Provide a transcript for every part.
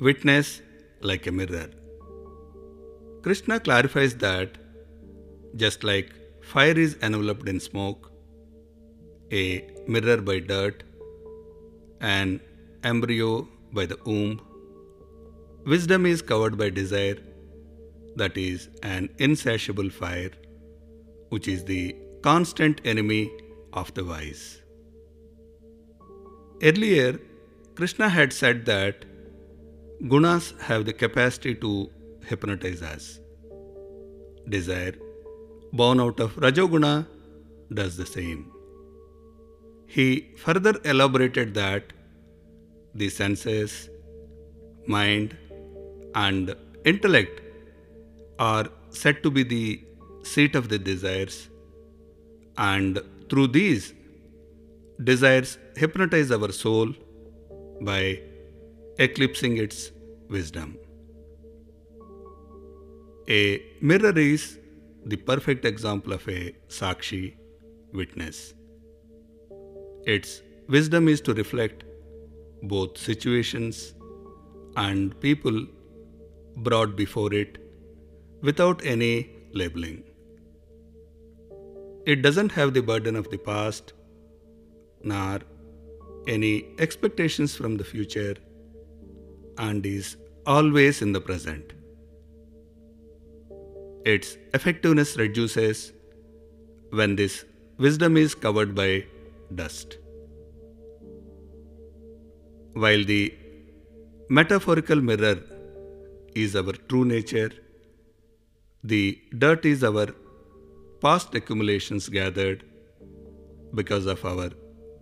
witness like a mirror. Krishna clarifies that just like fire is enveloped in smoke, a mirror by dirt, an embryo by the womb, wisdom is covered by desire, that is, an insatiable fire, which is the constant enemy of the wise. Earlier, Krishna had said that gunas have the capacity to hypnotize us. Desire, born out of Rajoguna, does the same. He further elaborated that the senses, mind, and intellect are said to be the seat of the desires, and through these, desires hypnotize our soul by eclipsing its wisdom. A mirror is the perfect example of a Sakshi witness. Its wisdom is to reflect both situations and people brought before it without any labeling. It doesn't have the burden of the past nor any expectations from the future and is always in the present. Its effectiveness reduces when this wisdom is covered by dust. While the metaphorical mirror is our true nature, the dirt is our past accumulations gathered because of our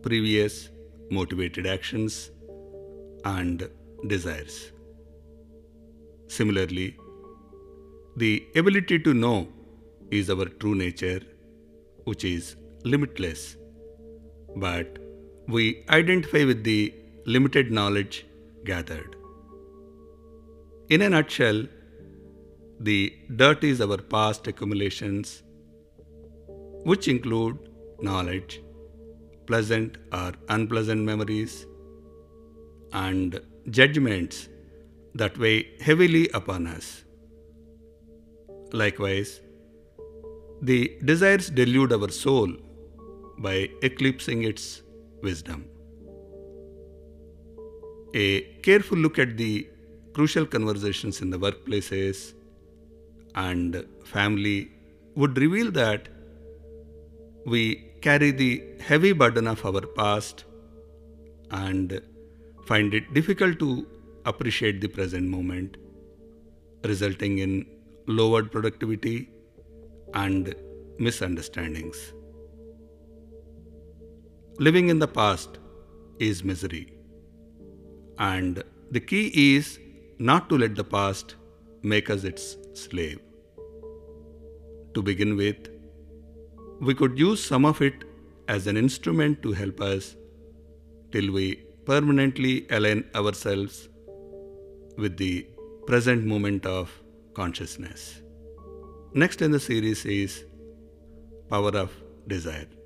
previous motivated actions and desires. Similarly, the ability to know is our true nature, which is limitless, but we identify with the limited knowledge gathered. In a nutshell, the dirt is our past accumulations, which include knowledge, pleasant or unpleasant memories, and judgments that weigh heavily upon us. Likewise, the desires delude our soul by eclipsing its wisdom. A careful look at the crucial conversations in the workplaces and family would reveal that we carry the heavy burden of our past and find it difficult to appreciate the present moment, resulting in lowered productivity and misunderstandings. Living in the past is misery, and the key is not to let the past make us its slave. To begin with, we could use some of it as an instrument to help us till we permanently align ourselves with the present moment of consciousness. Next in the series is Power of Desire.